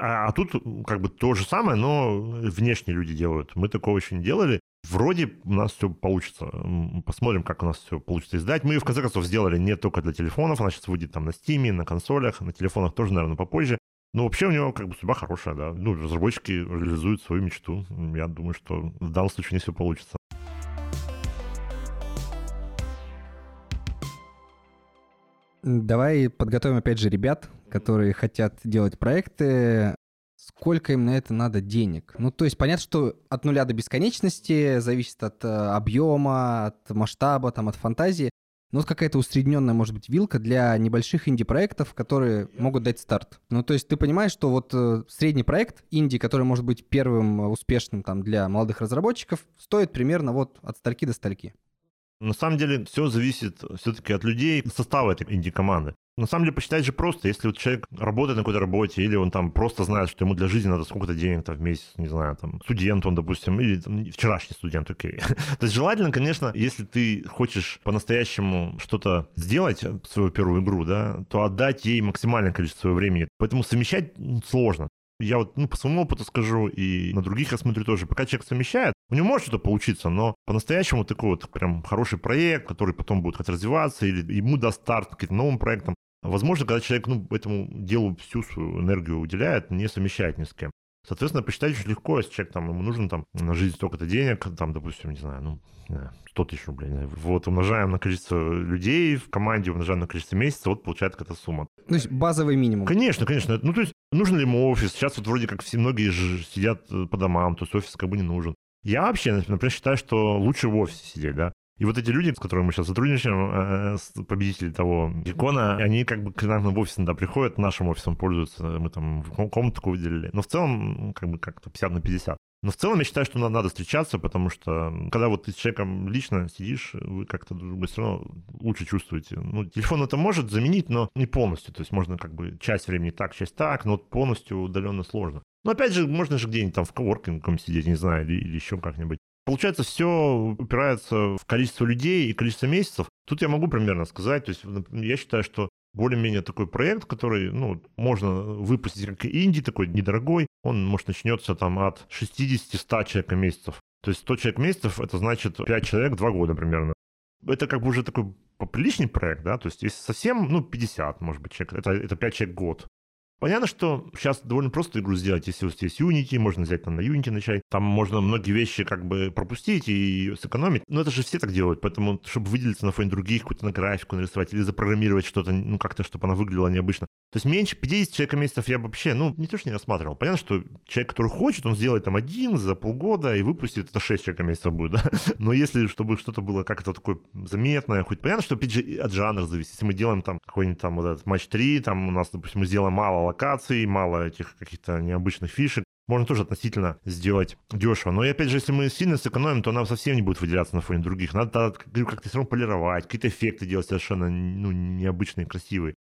А, а тут как бы то же самое, но внешние люди делают. Мы такого еще не делали. Вроде у нас все получится. Посмотрим, как у нас все получится издать. Мы ее, в конце концов, сделали не только для телефонов. Она сейчас выйдет там на Steam, на консолях, на телефонах тоже, наверное, попозже. Но вообще у него как бы судьба хорошая, да. Ну, разработчики реализуют свою мечту. Я думаю, что в данном случае не все получится. Давай подготовим опять же ребят, которые хотят делать проекты. Сколько им на это надо денег? Ну, то есть понятно, что от нуля до бесконечности зависит от э, объема, от масштаба, там, от фантазии. Но вот какая-то усредненная, может быть, вилка для небольших инди-проектов, которые могут дать старт. Ну, то есть ты понимаешь, что вот э, средний проект инди, который может быть первым успешным там для молодых разработчиков, стоит примерно вот от стальки до стальки. На самом деле все зависит все-таки от людей, состава этой инди-команды. На самом деле посчитать же просто. Если вот человек работает на какой-то работе, или он там просто знает, что ему для жизни надо сколько-то денег там, в месяц, не знаю, там, студент он, допустим, или там, вчерашний студент, окей. То есть желательно, конечно, если ты хочешь по-настоящему что-то сделать, свою первую игру, да, то отдать ей максимальное количество своего времени. Поэтому совмещать сложно. Я вот ну, по своему опыту скажу, и на других я смотрю тоже, пока человек совмещает, у него может что-то получиться, но по-настоящему такой вот прям хороший проект, который потом будет хоть развиваться, или ему даст старт каким-то новым проектом, возможно, когда человек ну, этому делу всю свою энергию уделяет, не совмещает ни с кем. Соответственно, посчитать очень легко, если человек там, ему нужно там на жизнь столько-то денег, там, допустим, не знаю, ну, 100 тысяч рублей. Вот умножаем на количество людей в команде, умножаем на количество месяцев, вот получается какая-то сумма. То есть базовый минимум. Конечно, конечно. Ну, то есть нужен ли ему офис? Сейчас вот вроде как все многие же сидят э, по домам, то есть офис как бы не нужен. Я вообще, например, считаю, что лучше в офисе сидеть, да. И вот эти люди, с которыми мы сейчас сотрудничаем, э, победители того икона, они как бы к нам в офис иногда приходят, нашим офисом пользуются, мы там комнату такую выделили. Но в целом, как бы как-то 50 на 50. Но в целом я считаю, что надо, встречаться, потому что когда вот ты с человеком лично сидишь, вы как-то друг все равно лучше чувствуете. Ну, телефон это может заменить, но не полностью. То есть можно как бы часть времени так, часть так, но вот полностью удаленно сложно. Но опять же, можно же где-нибудь там в коворкингом сидеть, не знаю, или, или еще как-нибудь. Получается, все упирается в количество людей и количество месяцев. Тут я могу примерно сказать, то есть я считаю, что более-менее такой проект, который, ну, можно выпустить как инди, такой недорогой, он, может, начнется там от 60-100 человек месяцев. То есть 100 человек месяцев, это значит 5 человек 2 года примерно. Это как бы уже такой поприличный проект, да, то есть если совсем, ну, 50, может быть, человек, это, это 5 человек год. Понятно, что сейчас довольно просто игру сделать. Если у вас есть Unity, можно взять там на Unity начать. Там можно многие вещи как бы пропустить и сэкономить. Но это же все так делают. Поэтому, чтобы выделиться на фоне других, какую-то на графику нарисовать или запрограммировать что-то, ну, как-то, чтобы она выглядела необычно. То есть меньше 50 человека месяцев я вообще, ну, не то, что не рассматривал. Понятно, что человек, который хочет, он сделает там один за полгода и выпустит, это 6 человек месяцев будет, да. Но если, чтобы что-то было как-то такое заметное, хоть понятно, что опять же от жанра зависит. Если мы делаем там какой-нибудь там вот этот матч 3, там у нас, допустим, мы сделаем мало локаций, мало этих каких-то необычных фишек, можно тоже относительно сделать дешево. Но и опять же, если мы сильно сэкономим, то нам совсем не будет выделяться на фоне других. Надо как-то все равно полировать, какие-то эффекты делать совершенно ну, необычные, красивые.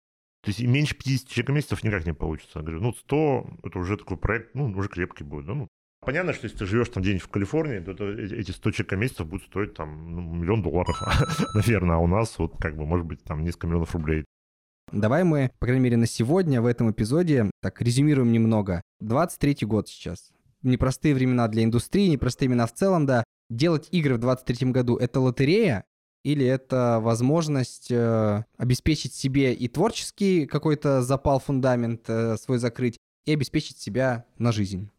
То есть меньше 50 человек-месяцев никак не получится. Говорю, ну 100 это уже такой проект, ну уже крепкий будет. Да? Ну, понятно, что если ты живешь там где-нибудь в Калифорнии, то это, эти 100 человек-месяцев будут стоить там ну, миллион долларов, наверное, а у нас вот как бы может быть там несколько миллионов рублей. Давай мы, по крайней мере, на сегодня в этом эпизоде так резюмируем немного. 23-й год сейчас. Непростые времена для индустрии, непростые времена в целом, да. Делать игры в 23-м году — это лотерея или это возможность э, обеспечить себе и творческий какой-то запал, фундамент э, свой закрыть, и обеспечить себя на жизнь?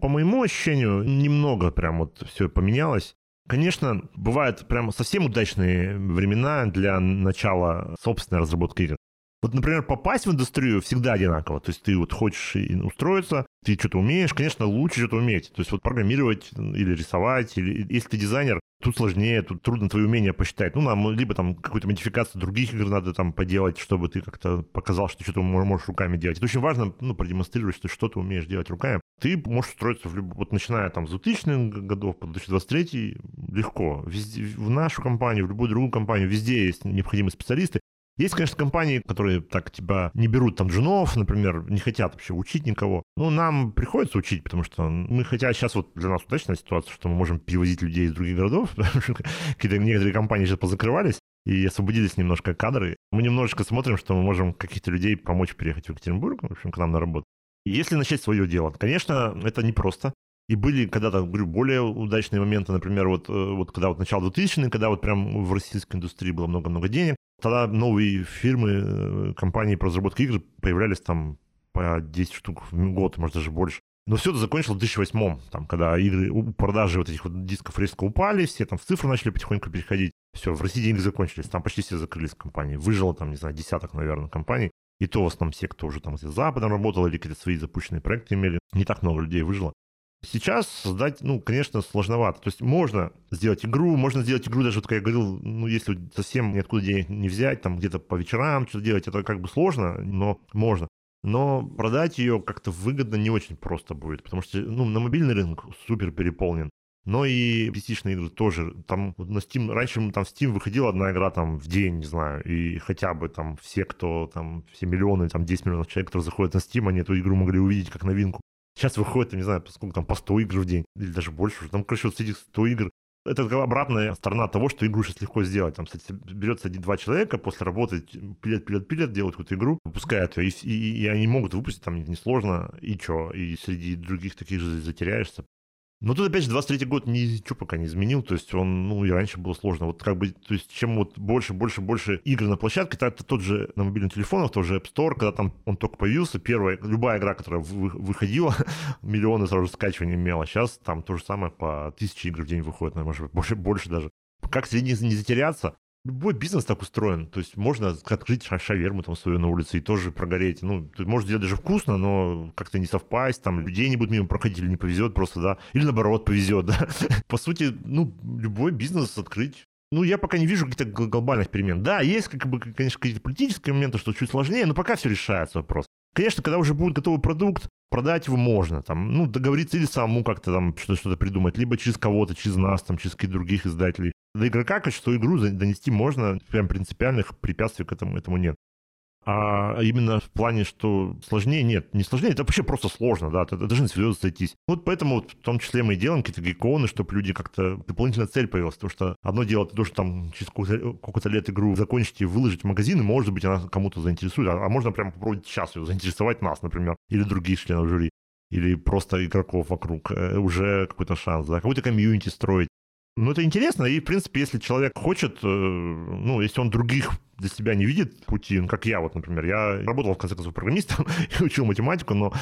По моему ощущению, немного прям вот все поменялось. Конечно, бывают прям совсем удачные времена для начала собственной разработки игр. Вот, например, попасть в индустрию всегда одинаково. То есть ты вот хочешь устроиться, ты что-то умеешь, конечно, лучше что-то уметь. То есть вот программировать или рисовать, или если ты дизайнер, тут сложнее, тут трудно твои умения посчитать. Ну, нам либо там какую-то модификацию других игр надо там поделать, чтобы ты как-то показал, что что-то можешь руками делать. Это очень важно, ну, продемонстрировать, что ты умеешь делать руками. Ты можешь устроиться в люб... вот начиная там с 2000-х годов по 2023 легко. Везде, в нашу компанию, в любую другую компанию, везде есть необходимые специалисты. Есть, конечно, компании, которые так тебя не берут там джунов, например, не хотят вообще учить никого. Ну, нам приходится учить, потому что мы, хотя сейчас вот для нас удачная ситуация, что мы можем перевозить людей из других городов, какие-то некоторые компании сейчас позакрывались, и освободились немножко кадры. Мы немножечко смотрим, что мы можем каких-то людей помочь переехать в Екатеринбург, в общем, к нам на работу. Если начать свое дело, конечно, это непросто. И были когда-то, говорю, более удачные моменты, например, вот, э, вот когда вот начало 2000 когда вот прям в российской индустрии было много-много денег, Тогда новые фирмы, э, компании по разработке игр появлялись там по 10 штук в год, может даже больше. Но все это закончилось в 2008 там, когда игры, продажи вот этих вот дисков резко упали, все там в цифры начали потихоньку переходить. Все, в России деньги закончились, там почти все закрылись компании. Выжило там, не знаю, десяток, наверное, компаний. И то в основном все, кто уже там с Западом работал или какие-то свои запущенные проекты имели. Не так много людей выжило. Сейчас создать, ну, конечно, сложновато. То есть можно сделать игру, можно сделать игру даже, вот, как я говорил, ну, если совсем ниоткуда денег не взять, там где-то по вечерам что-то делать, это как бы сложно, но можно. Но продать ее как-то выгодно не очень просто будет, потому что, ну, на мобильный рынок супер переполнен. Но и pc игры тоже. Там на Steam, раньше там в Steam выходила одна игра там в день, не знаю, и хотя бы там все, кто там, все миллионы, там 10 миллионов человек, которые заходят на Steam, они эту игру могли увидеть как новинку. Сейчас выходит, не знаю, сколько там, по 100 игр в день, или даже больше. Там, короче, вот среди 100 игр это обратная сторона того, что игру сейчас легко сделать. Там, кстати, берется один-два человека, после работы пилят, пилят, пилят, делают какую-то игру, выпускают ее, и, и, и они могут выпустить там несложно, и что, и среди других таких же затеряешься. Но тут, опять же, 23 год ничего пока не изменил, то есть он, ну, и раньше было сложно. Вот как бы, то есть чем вот больше, больше, больше игр на площадке, так это тот же на мобильных телефонах, тот же App Store, когда там он только появился, первая, любая игра, которая выходила, миллионы сразу скачиваний имела. Сейчас там то же самое по тысяче игр в день выходит, наверное, может быть, больше, больше даже. Как среди не затеряться, Любой бизнес так устроен. То есть можно открыть шаверму там свою на улице и тоже прогореть. Ну, ты можешь делать даже вкусно, но как-то не совпасть, там людей не будут мимо проходить или не повезет просто, да. Или наоборот повезет, да. По сути, ну, любой бизнес открыть ну, я пока не вижу каких-то глобальных перемен. Да, есть, как бы, конечно, какие-то политические моменты, что чуть сложнее, но пока все решается вопрос. Конечно, когда уже будет готовый продукт, продать его можно, там, ну, договориться или самому как-то там что-то, придумать, либо через кого-то, через нас, там, через каких-то других издателей. До игрока качество игру донести можно, прям принципиальных препятствий к этому, этому нет. А именно в плане, что сложнее, нет, не сложнее, это вообще просто сложно, да, это, это должны серьезно сойтись. Вот поэтому вот, в том числе мы делаем какие-то геконы, чтобы люди как-то дополнительная цель появилась, потому что одно дело, ты должен там через сколько-то лет игру закончить и выложить в магазин, и может быть она кому-то заинтересует, а, а можно прямо попробовать сейчас ее заинтересовать нас, например, или других членов жюри или просто игроков вокруг, э, уже какой-то шанс, да, какой-то комьюнити строить. Ну, это интересно, и, в принципе, если человек хочет, э, ну, если он других для себя не видит пути, ну, как я вот, например, я работал, в конце концов, программистом и учил математику, но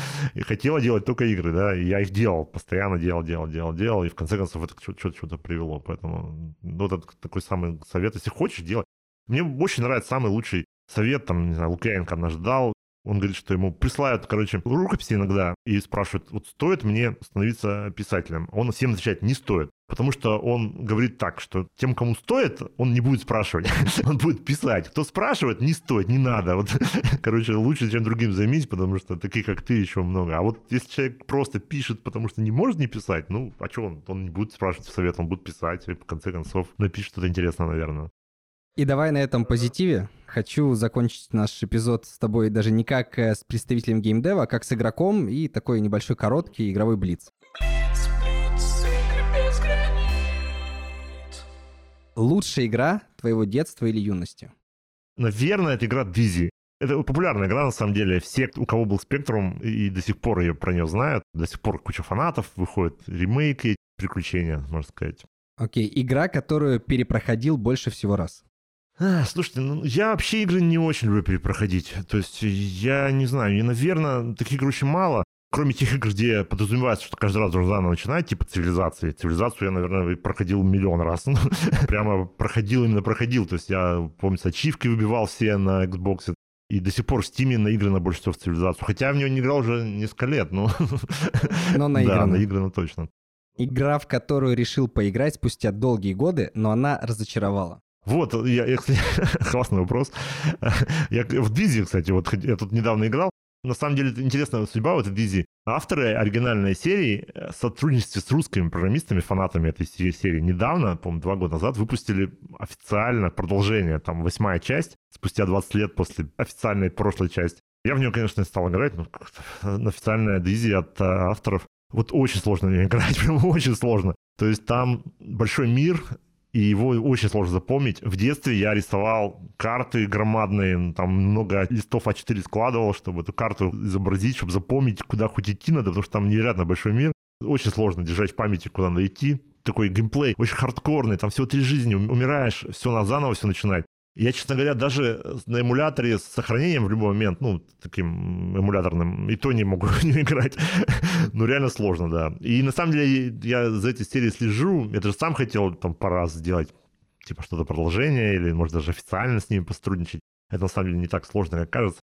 хотела делать только игры, да, и я их делал, постоянно делал, делал, делал, делал, и в конце концов это что-то что привело, поэтому, ну, это такой самый совет, если хочешь делать. Мне очень нравится самый лучший совет, там, не знаю, Лукьяненко наш дал, Он говорит, что ему присылают, короче, рукописи иногда и спрашивают, вот стоит мне становиться писателем? Он всем отвечает, не стоит. Потому что он говорит так, что тем, кому стоит, он не будет спрашивать, он будет писать. Кто спрашивает, не стоит, не надо. Вот, короче, лучше, чем другим займись, потому что таких, как ты, еще много. А вот если человек просто пишет, потому что не может не писать, ну, а что он? Он не будет спрашивать совет, он будет писать, и в конце концов напишет что-то интересное, наверное. И давай на этом позитиве хочу закончить наш эпизод с тобой даже не как э, с представителем геймдева, а как с игроком и такой небольшой короткий игровой блиц. Лучшая игра твоего детства или юности? Наверное, это игра Dizzy. Это популярная игра, на самом деле. Все, у кого был Спектрум, и до сих пор ее про нее знают. До сих пор куча фанатов, выходят ремейки, приключения, можно сказать. Окей, игра, которую перепроходил больше всего раз. А, слушайте, ну, я вообще игры не очень люблю перепроходить. То есть я не знаю, и, наверное, таких игр очень мало. Кроме тех игр, где подразумевается, что каждый раз нужно заново начинать, типа цивилизации. Цивилизацию я, наверное, проходил миллион раз. Ну, прямо проходил, именно проходил. То есть я, помню, с ачивки выбивал все на Xbox. И до сих пор в Steam наиграно больше всего в цивилизацию. Хотя я в нее не играл уже несколько лет, но... Но наиграно. Да, наиграно точно. Игра, в которую решил поиграть спустя долгие годы, но она разочаровала. Вот, я, я кстати, классный вопрос. Я в Дизи, кстати, вот я тут недавно играл. На самом деле, интересная судьба вот этой Дизи. Авторы оригинальной серии в сотрудничестве с русскими программистами, фанатами этой серии, недавно, по два года назад, выпустили официально продолжение, там, восьмая часть, спустя 20 лет после официальной прошлой части. Я в нее, конечно, не стал играть, но официальная Дизи от э, авторов. Вот очень сложно в нее играть, прям очень сложно. То есть там большой мир, и его очень сложно запомнить. В детстве я рисовал карты громадные, там много листов А4 складывал, чтобы эту карту изобразить, чтобы запомнить, куда хоть идти надо, потому что там невероятно большой мир. Очень сложно держать в памяти, куда надо идти. Такой геймплей очень хардкорный, там всего три жизни, умираешь, все на заново все начинать. Я, честно говоря, даже на эмуляторе с сохранением в любой момент, ну, таким эмуляторным, и то не могу не играть. ну, реально сложно, да. И на самом деле я за этой серией слежу. Я даже сам хотел там по раз сделать типа что-то продолжение или, может, даже официально с ними посотрудничать. Это на самом деле не так сложно, как кажется.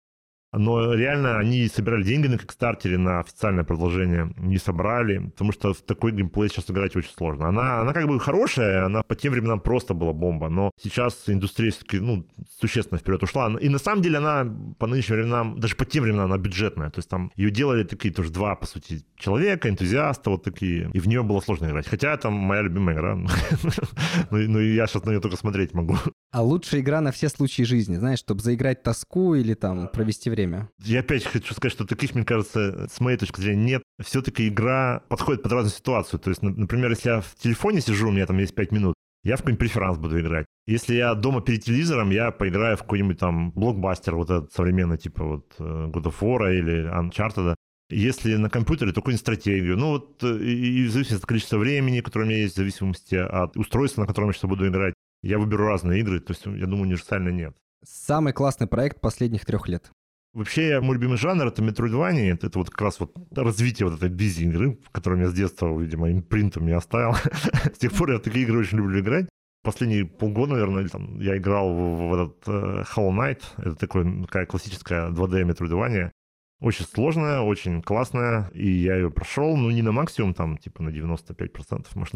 Но реально они собирали деньги на Кикстартере на официальное продолжение, не собрали, потому что в такой геймплей сейчас играть очень сложно. Она, она как бы хорошая, она по тем временам просто была бомба, но сейчас индустрия все-таки ну, существенно вперед ушла. И на самом деле она по нынешним временам, даже по тем временам она бюджетная. То есть там ее делали такие тоже два, по сути, человека, энтузиаста вот такие, и в нее было сложно играть. Хотя это моя любимая игра. Ну и я сейчас на нее только смотреть могу. А лучшая игра на все случаи жизни, знаешь, чтобы заиграть тоску или там провести время? Я опять хочу сказать, что таких, мне кажется, с моей точки зрения нет. Все-таки игра подходит под разную ситуацию. То есть, например, если я в телефоне сижу, у меня там есть 5 минут, я в какой-нибудь преферанс буду играть. Если я дома перед телевизором, я поиграю в какой-нибудь там блокбастер, вот этот современный, типа вот э, God of War или Uncharted. Если на компьютере, то какую-нибудь стратегию. Ну вот э, и, и в зависимости от количества времени, которое у меня есть, в зависимости от устройства, на котором я сейчас буду играть, я выберу разные игры, то есть, я думаю, универсально нет. Самый классный проект последних трех лет. Вообще, мой любимый жанр — это Metroidvania. Это, вот как раз вот развитие вот этой бизи игры, которую я с детства, видимо, импринтом не оставил. с тех пор я такие игры очень люблю играть. Последние полгода, наверное, там, я играл в, в этот uh, Hollow Knight. Это такой, такая классическая 2D Metroidvania. Очень сложная, очень классная, и я ее прошел, ну, не на максимум, там, типа на 95%, может,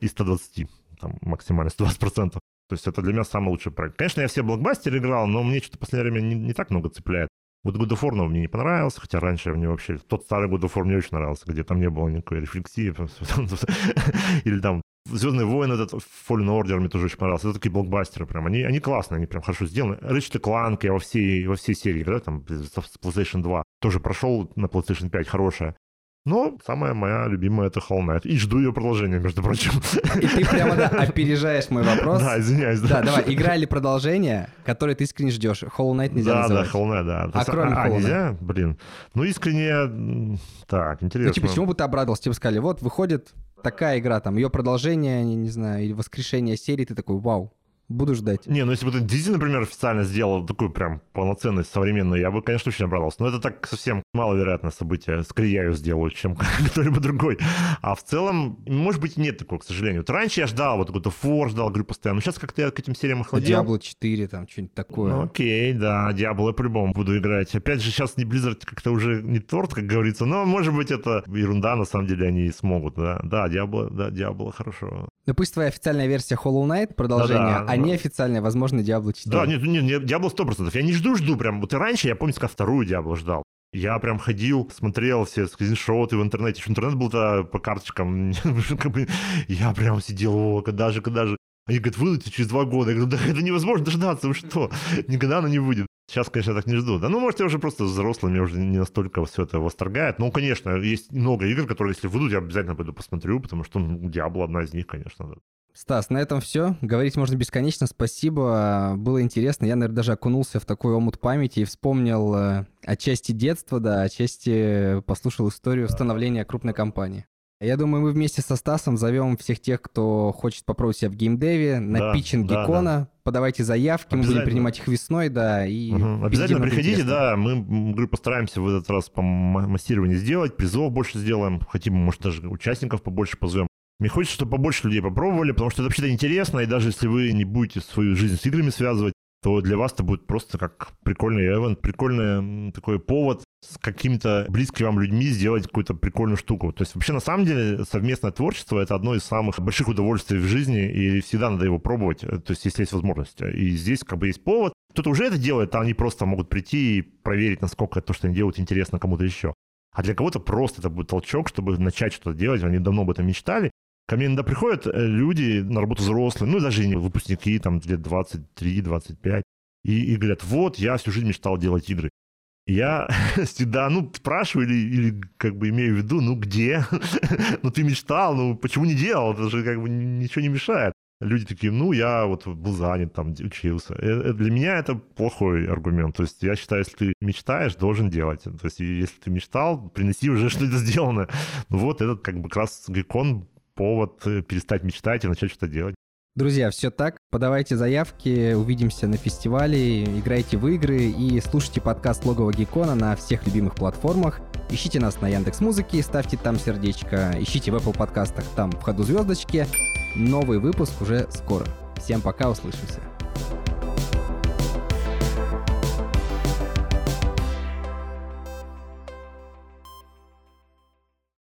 из 120 там максимально 120%. То есть это для меня самый лучший проект. Конечно, я все блокбастеры играл, но мне что-то в последнее время не, не так много цепляет. Вот God of War ну, мне не понравился, хотя раньше мне вообще... Тот старый God of War мне очень нравился, где там не было никакой рефлексии. Или там Звездные войны, этот Fallen Order мне тоже очень понравился. Это такие блокбастеры прям. Они, они классные, они прям хорошо сделаны. Ratchet Clank я во всей, во всей серии, да, там, с PlayStation 2 тоже прошел на PlayStation 5, хорошая. Но самая моя любимая это Hollow Knight. И жду ее продолжения, между прочим. И ты прямо, да, опережаешь мой вопрос. Да, извиняюсь. Да, да давай, игра или продолжение, которое ты искренне ждешь? Hollow Knight нельзя да, называть. Да, Hollow Knight, да. А кроме а, Hollow Knight? нельзя? Блин. Ну, искренне... Так, интересно. Ну, типа, чему бы ты обрадовался? Тебе сказали, вот, выходит такая игра, там, ее продолжение, не, не знаю, или воскрешение серии, ты такой, вау. Буду ждать. Не, ну если бы ты Дизи, например, официально сделал такую прям полноценную современную, я бы, конечно, очень обрадовался. Но это так совсем маловероятное событие. Скорее я ее сделаю, чем кто-либо другой. А в целом, может быть, нет такого, к сожалению. Вот раньше я ждал вот какой-то фор, ждал, говорю, постоянно. Но сейчас как-то я к этим сериям охладел. Diablo 4, там, что-нибудь такое. Ну, окей, да, Diablo я по-любому буду играть. Опять же, сейчас не Blizzard как-то уже не торт, как говорится, но, может быть, это ерунда, на самом деле, они смогут, да. Да, Diablo, да, Diablo хорошо. Ну пусть твоя официальная версия Hollow Knight продолжение, Да-да, а да. неофициальная, возможно, Diablo 4. Да, нет, нет, нет, Diablo 100%. Я не жду-жду прям. Вот и раньше, я помню, как вторую Diablo ждал. Я прям ходил, смотрел все скриншоты в интернете. Еще интернет был-то по карточкам. Я прям сидел, о, когда же, когда же. Они говорят, выйдете через два года. Я говорю, да это невозможно дождаться, вы что? Никогда оно не выйдет. Сейчас, конечно, я так не жду. Да, ну, может, я уже просто взрослый, меня уже не настолько все это восторгает. Ну, конечно, есть много игр, которые, если выйдут, я обязательно пойду посмотрю, потому что ну, Diablo одна из них, конечно. Стас, на этом все. Говорить можно бесконечно. Спасибо. Было интересно. Я, наверное, даже окунулся в такой омут памяти и вспомнил э, отчасти детства, да, отчасти послушал историю становления крупной компании. Я думаю, мы вместе со Стасом зовем всех тех, кто хочет попробовать себя в геймдеве, на Да, питчинг да, Геккона. Подавайте заявки, мы будем принимать их весной, да, и впереди Обязательно приходите, интересного. да, мы говорю, постараемся в этот раз по ма- массированию сделать, призов больше сделаем, хотим, может, даже участников побольше позовем. Мне хочется, чтобы побольше людей попробовали, потому что это вообще-то интересно, и даже если вы не будете свою жизнь с играми связывать, то для вас это будет просто как прикольный эвент, прикольный такой повод с какими-то близкими вам людьми сделать какую-то прикольную штуку. То есть вообще на самом деле совместное творчество это одно из самых больших удовольствий в жизни, и всегда надо его пробовать, э, то есть если есть возможность. И здесь как бы есть повод. Кто-то уже это делает, а они просто могут прийти и проверить, насколько то, что они делают, интересно кому-то еще. А для кого-то просто это будет толчок, чтобы начать что-то делать. Они давно об этом мечтали. Ко мне иногда приходят э, люди на работу взрослые, ну, даже и выпускники, там, лет 23-25, и, и говорят, вот, я всю жизнь мечтал делать игры. Я всегда, ну, спрашиваю или, или как бы имею в виду, ну, где? ну, ты мечтал, ну, почему не делал? Это же как бы ни- ничего не мешает. Люди такие, ну, я вот был занят, там, учился. Э, э, Для меня это плохой аргумент. То есть я считаю, если ты мечтаешь, должен делать. То есть если ты мечтал, принеси уже что-то сделанное. Ну, вот этот как бы как раз гекон повод э, перестать мечтать и начать что-то делать. Друзья, все так. Подавайте заявки, увидимся на фестивале, играйте в игры и слушайте подкаст Логового Геккона на всех любимых платформах. Ищите нас на Яндекс Музыке, ставьте там сердечко, ищите в Apple подкастах, там в ходу звездочки. Новый выпуск уже скоро. Всем пока, услышимся.